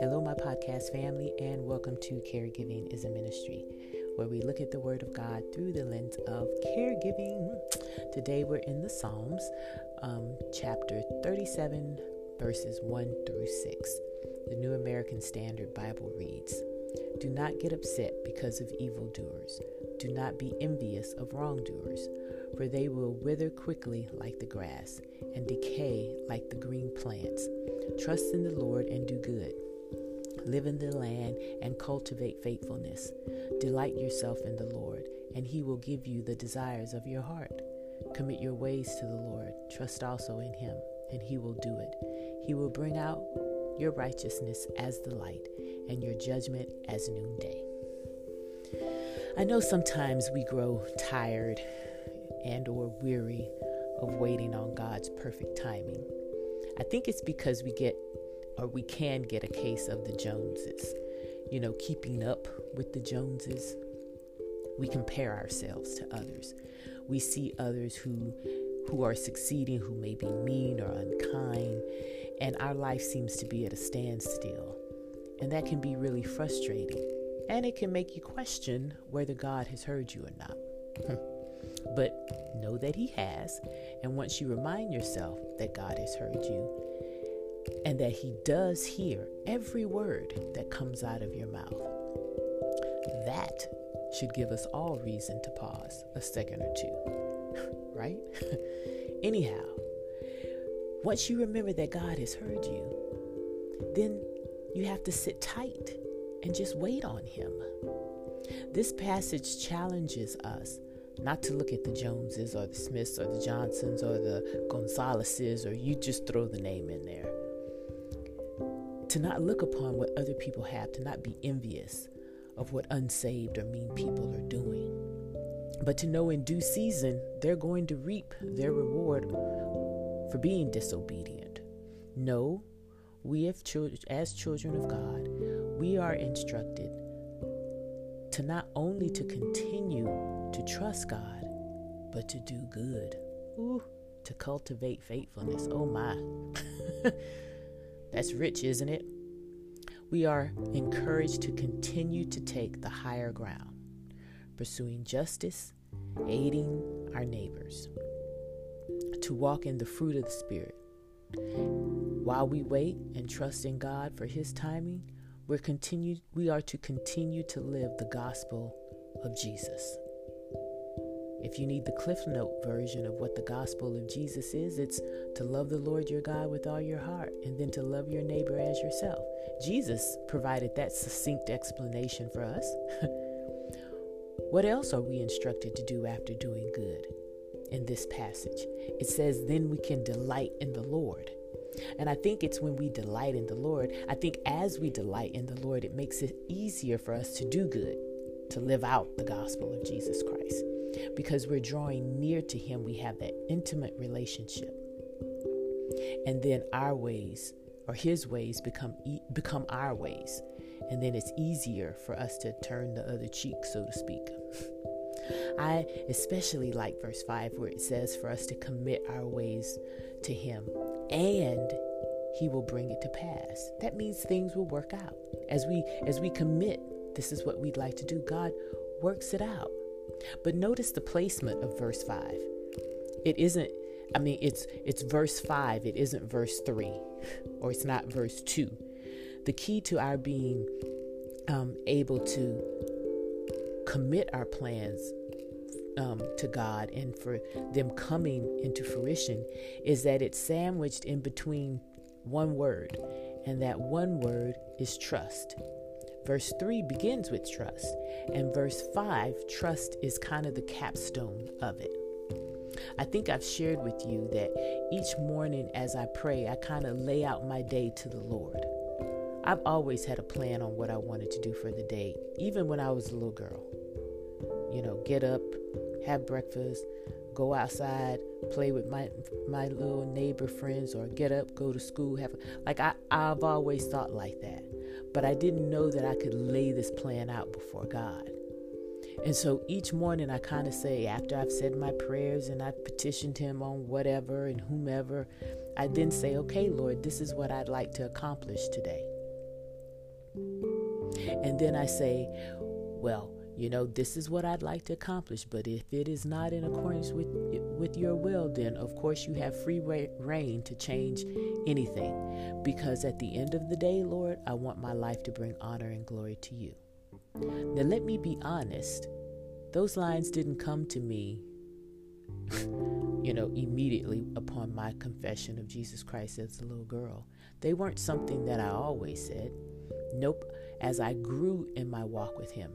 Hello, my podcast family, and welcome to Caregiving is a Ministry, where we look at the Word of God through the lens of caregiving. Today, we're in the Psalms, um, chapter 37, verses 1 through 6. The New American Standard Bible reads Do not get upset because of evildoers. Do not be envious of wrongdoers, for they will wither quickly like the grass and decay like the green plants. Trust in the Lord and do good. Live in the land and cultivate faithfulness. Delight yourself in the Lord, and he will give you the desires of your heart. Commit your ways to the Lord. Trust also in him, and he will do it. He will bring out your righteousness as the light and your judgment as noonday. I know sometimes we grow tired and or weary of waiting on God's perfect timing. I think it's because we get or we can get a case of the Joneses. You know, keeping up with the Joneses. We compare ourselves to others. We see others who who are succeeding who may be mean or unkind, and our life seems to be at a standstill. And that can be really frustrating. And it can make you question whether God has heard you or not. but know that He has. And once you remind yourself that God has heard you and that He does hear every word that comes out of your mouth, that should give us all reason to pause a second or two. right? Anyhow, once you remember that God has heard you, then you have to sit tight and just wait on Him. This passage challenges us not to look at the Joneses or the Smiths or the Johnsons or the Gonzaleses or you just throw the name in there. To not look upon what other people have, to not be envious of what unsaved or mean people are doing, but to know in due season they're going to reap their reward for being disobedient. No, we have as children of God, we are instructed to not only to continue to trust God, but to do good. Ooh, to cultivate faithfulness. Oh my. That's rich, isn't it? We are encouraged to continue to take the higher ground, pursuing justice, aiding our neighbors, to walk in the fruit of the Spirit. While we wait and trust in God for His timing, we're continue, we are to continue to live the gospel of Jesus. If you need the Cliff Note version of what the gospel of Jesus is, it's to love the Lord your God with all your heart and then to love your neighbor as yourself. Jesus provided that succinct explanation for us. what else are we instructed to do after doing good in this passage? It says, Then we can delight in the Lord. And I think it's when we delight in the Lord, I think as we delight in the Lord, it makes it easier for us to do good, to live out the gospel of Jesus Christ. Because we're drawing near to Him, we have that intimate relationship. And then our ways or His ways become, become our ways. And then it's easier for us to turn the other cheek, so to speak. I especially like verse 5 where it says for us to commit our ways to Him and he will bring it to pass. That means things will work out. As we as we commit, this is what we'd like to do. God works it out. But notice the placement of verse 5. It isn't I mean it's it's verse 5, it isn't verse 3 or it's not verse 2. The key to our being um, able to commit our plans um, to God and for them coming into fruition is that it's sandwiched in between one word, and that one word is trust. Verse 3 begins with trust, and verse 5, trust is kind of the capstone of it. I think I've shared with you that each morning as I pray, I kind of lay out my day to the Lord. I've always had a plan on what I wanted to do for the day, even when I was a little girl. You know, get up, have breakfast, go outside, play with my my little neighbor friends, or get up, go to school. Have like I I've always thought like that, but I didn't know that I could lay this plan out before God. And so each morning I kind of say, after I've said my prayers and I've petitioned Him on whatever and whomever, I then say, okay, Lord, this is what I'd like to accomplish today. And then I say, well, you know, this is what I'd like to accomplish, but if it is not in accordance with with your will, then of course you have free rein to change anything. Because at the end of the day, Lord, I want my life to bring honor and glory to you. Now, let me be honest. Those lines didn't come to me, you know, immediately upon my confession of Jesus Christ as a little girl. They weren't something that I always said. Nope. As I grew in my walk with Him,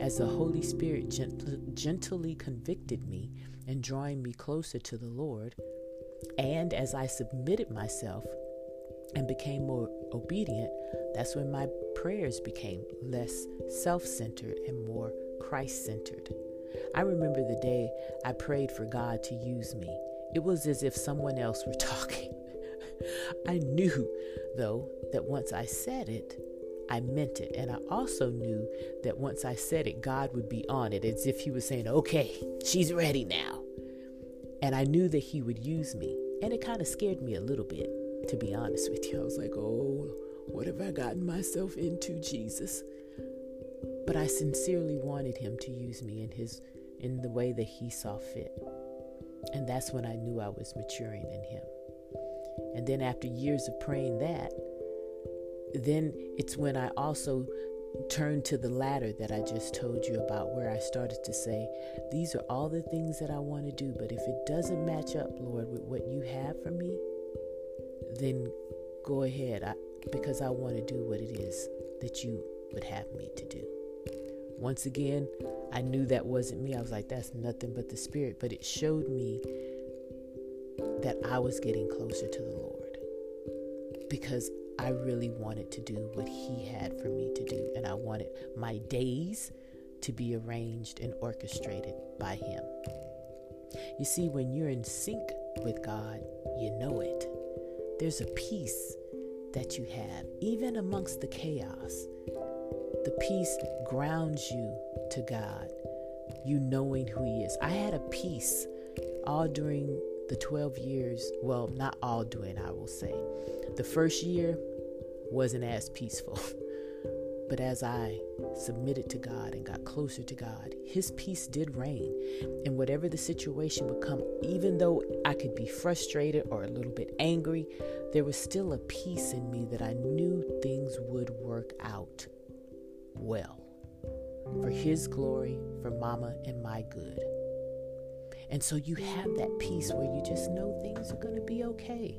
as the Holy Spirit gent- gently convicted me and drawing me closer to the Lord, and as I submitted myself and became more obedient, that's when my prayers became less self centered and more Christ centered. I remember the day I prayed for God to use me. It was as if someone else were talking. I knew, though, that once I said it, I meant it. And I also knew that once I said it, God would be on it, as if He was saying, okay, she's ready now. And I knew that He would use me. And it kind of scared me a little bit, to be honest with you. I was like, oh, what have I gotten myself into, Jesus? But I sincerely wanted Him to use me in His in the way that He saw fit. And that's when I knew I was maturing in Him. And then after years of praying that, then it's when I also turned to the ladder that I just told you about, where I started to say, These are all the things that I want to do, but if it doesn't match up, Lord, with what you have for me, then go ahead, I, because I want to do what it is that you would have me to do. Once again, I knew that wasn't me. I was like, That's nothing but the Spirit, but it showed me that I was getting closer to the Lord because I really wanted to do what He had for me to do, and I wanted my days to be arranged and orchestrated by Him. You see, when you're in sync with God, you know it. There's a peace that you have, even amongst the chaos. The peace grounds you to God, you knowing who He is. I had a peace all during the 12 years, well, not all during, I will say. The first year, wasn't as peaceful. But as I submitted to God and got closer to God, His peace did reign. And whatever the situation would come, even though I could be frustrated or a little bit angry, there was still a peace in me that I knew things would work out well for His glory, for Mama and my good. And so you have that peace where you just know things are going to be okay,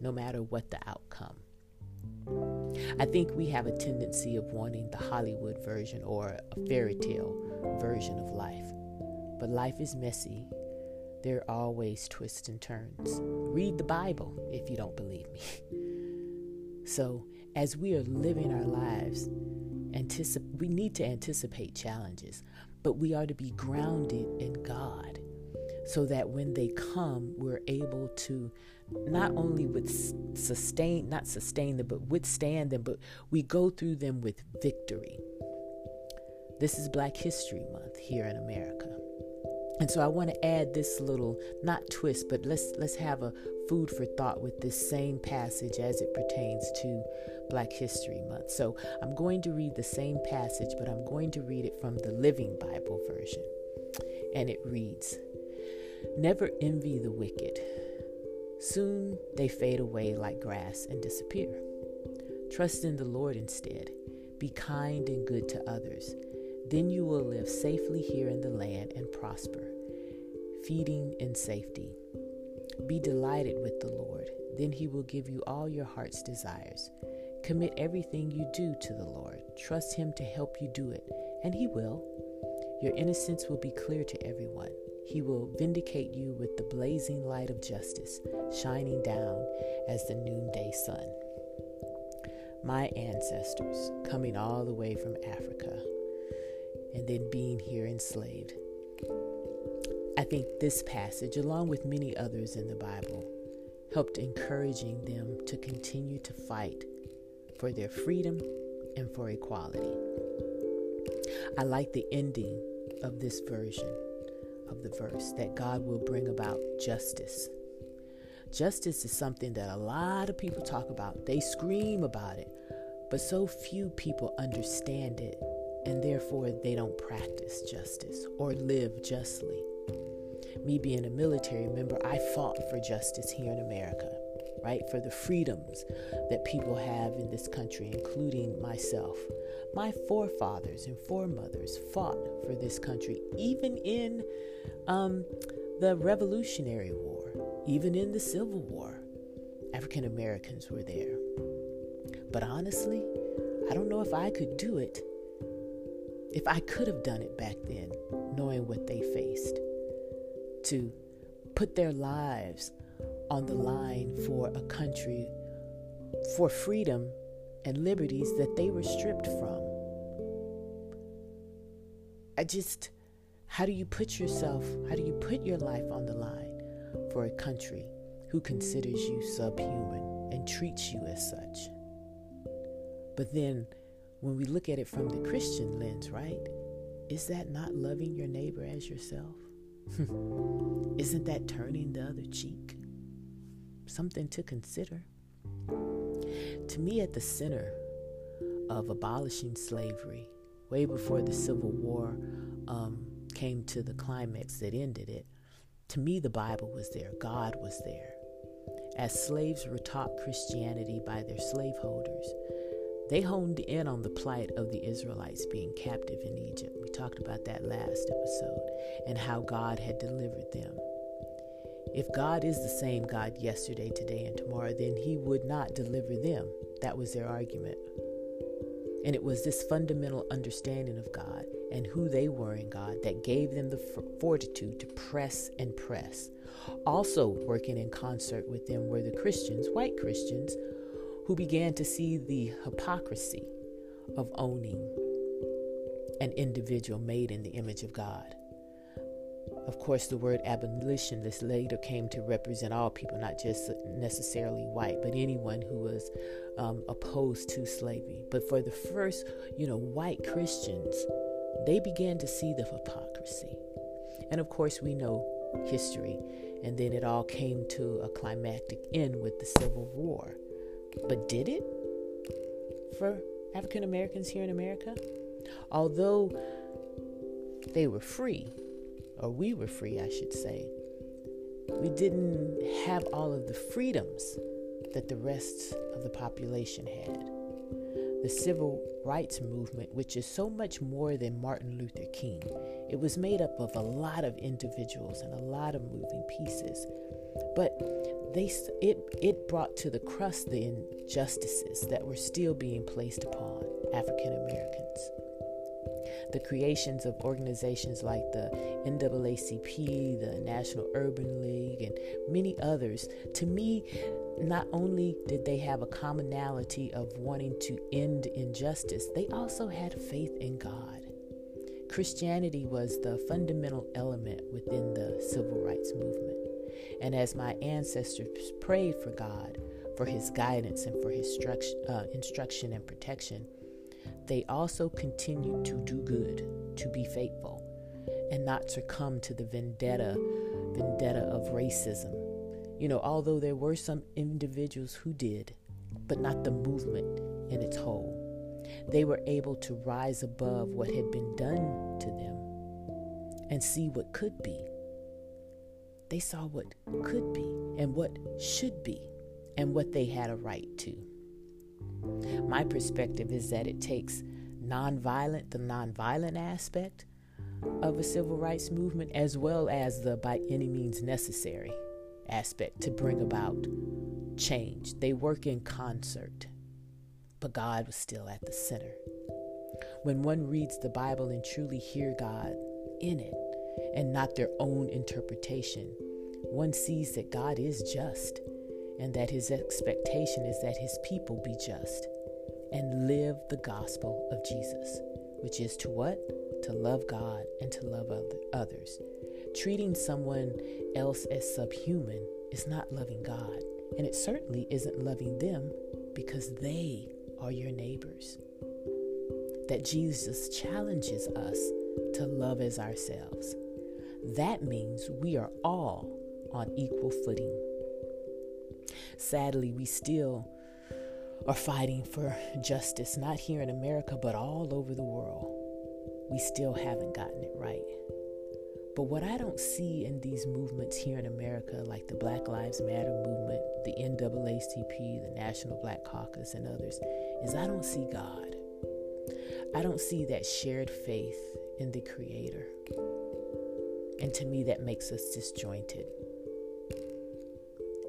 no matter what the outcome. I think we have a tendency of wanting the Hollywood version or a fairy tale version of life. But life is messy. There are always twists and turns. Read the Bible if you don't believe me. So, as we are living our lives, anticip- we need to anticipate challenges, but we are to be grounded in God so that when they come, we're able to not only with sustain, not sustain them, but withstand them, but we go through them with victory. This is Black History Month here in America. And so I want to add this little not twist, but let's let's have a food for thought with this same passage as it pertains to Black History Month. So I'm going to read the same passage, but I'm going to read it from the Living Bible version. And it reads, Never envy the wicked Soon they fade away like grass and disappear. Trust in the Lord instead. Be kind and good to others. Then you will live safely here in the land and prosper, feeding in safety. Be delighted with the Lord. Then he will give you all your heart's desires. Commit everything you do to the Lord. Trust him to help you do it, and he will. Your innocence will be clear to everyone. He will vindicate you with the blazing light of justice, shining down as the noonday sun. My ancestors, coming all the way from Africa and then being here enslaved. I think this passage, along with many others in the Bible, helped encouraging them to continue to fight for their freedom and for equality. I like the ending of this version of the verse that God will bring about justice. Justice is something that a lot of people talk about. They scream about it, but so few people understand it, and therefore they don't practice justice or live justly. Me being a military member, I fought for justice here in America right? For the freedoms that people have in this country, including myself. My forefathers and foremothers fought for this country, even in um, the Revolutionary War, even in the Civil War. African Americans were there. But honestly, I don't know if I could do it. If I could have done it back then, knowing what they faced, to put their lives on the line for a country for freedom and liberties that they were stripped from. I just, how do you put yourself, how do you put your life on the line for a country who considers you subhuman and treats you as such? But then, when we look at it from the Christian lens, right? Is that not loving your neighbor as yourself? Isn't that turning the other cheek? Something to consider. To me, at the center of abolishing slavery, way before the Civil War um, came to the climax that ended it, to me, the Bible was there, God was there. As slaves were taught Christianity by their slaveholders, they honed in on the plight of the Israelites being captive in Egypt. We talked about that last episode and how God had delivered them. If God is the same God yesterday, today, and tomorrow, then He would not deliver them. That was their argument. And it was this fundamental understanding of God and who they were in God that gave them the fortitude to press and press. Also, working in concert with them were the Christians, white Christians, who began to see the hypocrisy of owning an individual made in the image of God. Of course, the word abolitionist later came to represent all people, not just necessarily white, but anyone who was um, opposed to slavery. But for the first, you know, white Christians, they began to see the hypocrisy. And of course, we know history. And then it all came to a climactic end with the Civil War. But did it for African Americans here in America? Although they were free, or we were free, I should say. We didn't have all of the freedoms that the rest of the population had. The civil rights movement, which is so much more than Martin Luther King, it was made up of a lot of individuals and a lot of moving pieces. But they, it, it brought to the crust the injustices that were still being placed upon African Americans the creations of organizations like the NAACP, the National Urban League, and many others, to me, not only did they have a commonality of wanting to end injustice, they also had faith in God. Christianity was the fundamental element within the civil rights movement. And as my ancestors prayed for God, for his guidance and for his uh, instruction and protection, they also continued to do good, to be faithful, and not succumb to the vendetta, vendetta of racism. You know, although there were some individuals who did, but not the movement in its whole. They were able to rise above what had been done to them and see what could be. They saw what could be and what should be and what they had a right to. My perspective is that it takes nonviolent, the nonviolent aspect of a civil rights movement, as well as the by any means necessary aspect to bring about change. They work in concert, but God was still at the center. When one reads the Bible and truly hear God in it and not their own interpretation, one sees that God is just and that his expectation is that his people be just and live the gospel of Jesus, which is to what? To love God and to love others. Treating someone else as subhuman is not loving God, and it certainly isn't loving them because they are your neighbors. That Jesus challenges us to love as ourselves. That means we are all on equal footing. Sadly, we still are fighting for justice, not here in America, but all over the world. We still haven't gotten it right. But what I don't see in these movements here in America, like the Black Lives Matter movement, the NAACP, the National Black Caucus, and others, is I don't see God. I don't see that shared faith in the Creator. And to me, that makes us disjointed.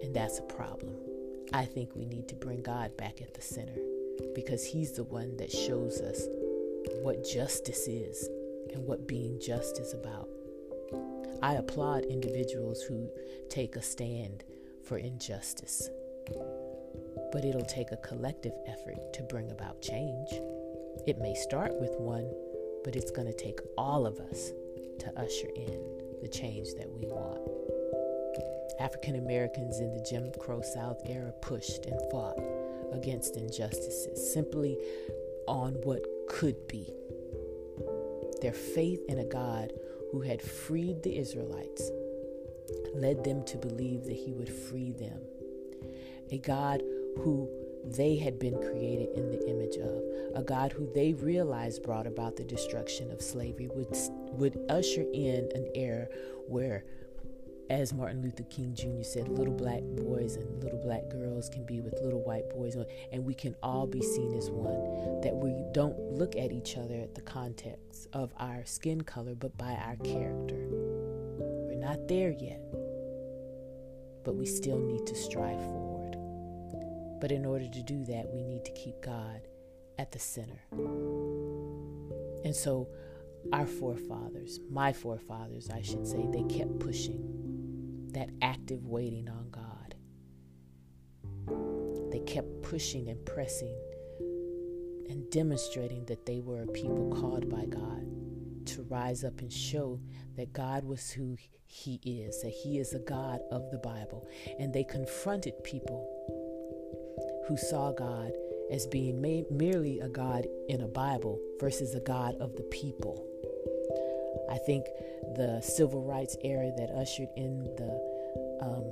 And that's a problem. I think we need to bring God back at the center because He's the one that shows us what justice is and what being just is about. I applaud individuals who take a stand for injustice, but it'll take a collective effort to bring about change. It may start with one, but it's going to take all of us to usher in the change that we want. African Americans in the Jim Crow South era pushed and fought against injustices simply on what could be. Their faith in a God who had freed the Israelites led them to believe that he would free them. A God who they had been created in the image of, a God who they realized brought about the destruction of slavery, would, would usher in an era where as Martin Luther King Jr. said, little black boys and little black girls can be with little white boys, and we can all be seen as one. That we don't look at each other at the context of our skin color, but by our character. We're not there yet, but we still need to strive forward. But in order to do that, we need to keep God at the center. And so, our forefathers, my forefathers, I should say, they kept pushing that active waiting on God. They kept pushing and pressing and demonstrating that they were a people called by God to rise up and show that God was who He is, that He is a God of the Bible. And they confronted people who saw God as being merely a God in a Bible versus a God of the people. I think the civil rights era that ushered in the um,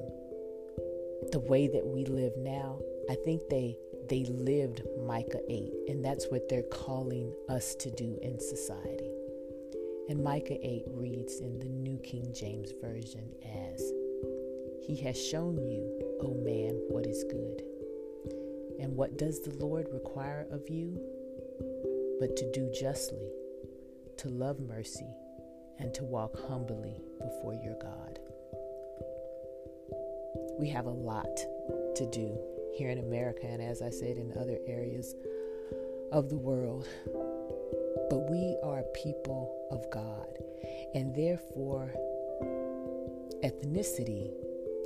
the way that we live now, I think they they lived Micah 8, and that's what they're calling us to do in society. And Micah 8 reads in the New King James Version as He has shown you, O man, what is good. And what does the Lord require of you? But to do justly, to love mercy, and to walk humbly before your God. We have a lot to do here in America, and as I said, in other areas of the world. But we are people of God, and therefore, ethnicity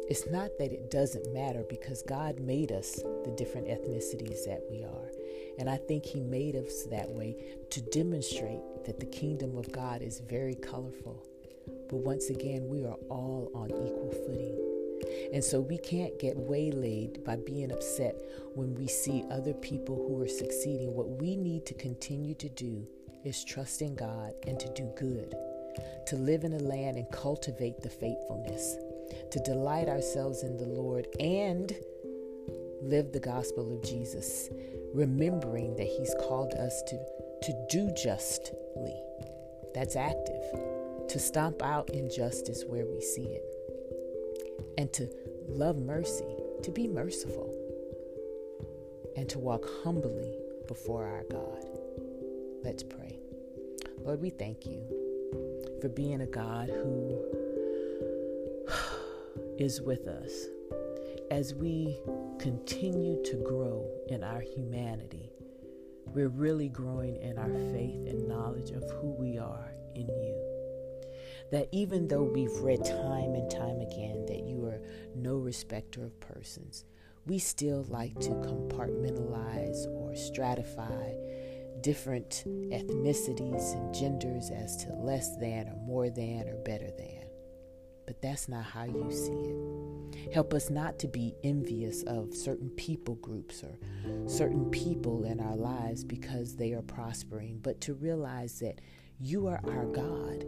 it's not that it doesn't matter because God made us the different ethnicities that we are. And I think He made us that way to demonstrate that the kingdom of God is very colorful. But once again, we are all on equal footing. And so we can't get waylaid by being upset when we see other people who are succeeding. What we need to continue to do is trust in God and to do good, to live in a land and cultivate the faithfulness, to delight ourselves in the Lord and live the gospel of Jesus, remembering that He's called us to, to do justly. That's active. To stomp out injustice where we see it. And to love mercy, to be merciful. And to walk humbly before our God. Let's pray. Lord, we thank you for being a God who is with us as we continue to grow in our humanity, we're really growing in our faith and knowledge of who we are in you. That even though we've read time and time again that you are no respecter of persons, we still like to compartmentalize or stratify different ethnicities and genders as to less than or more than or better than but that's not how you see it. Help us not to be envious of certain people groups or certain people in our lives because they are prospering, but to realize that You are our God,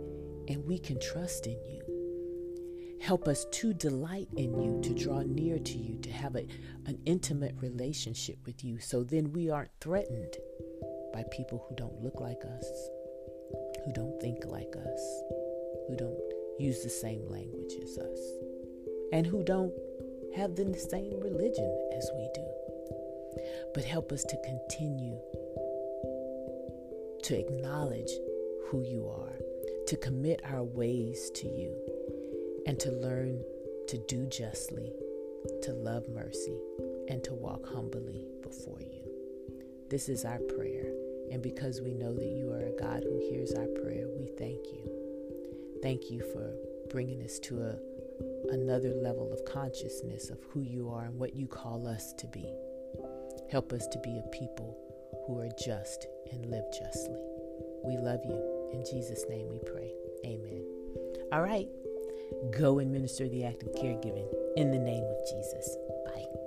and we can trust in you. Help us to delight in you, to draw near to you, to have a, an intimate relationship with you, so then we aren't threatened by people who don't look like us, who don't think like us, who don't use the same language as us, and who don't have the same religion as we do. But help us to continue to acknowledge who you are, to commit our ways to you, and to learn to do justly, to love mercy, and to walk humbly before you. This is our prayer. And because we know that you are a God who hears our prayer, we thank you. Thank you for bringing us to a, another level of consciousness of who you are and what you call us to be. Help us to be a people who are just and live justly. We love you. In Jesus' name we pray. Amen. All right. Go and minister the act of caregiving in the name of Jesus. Bye.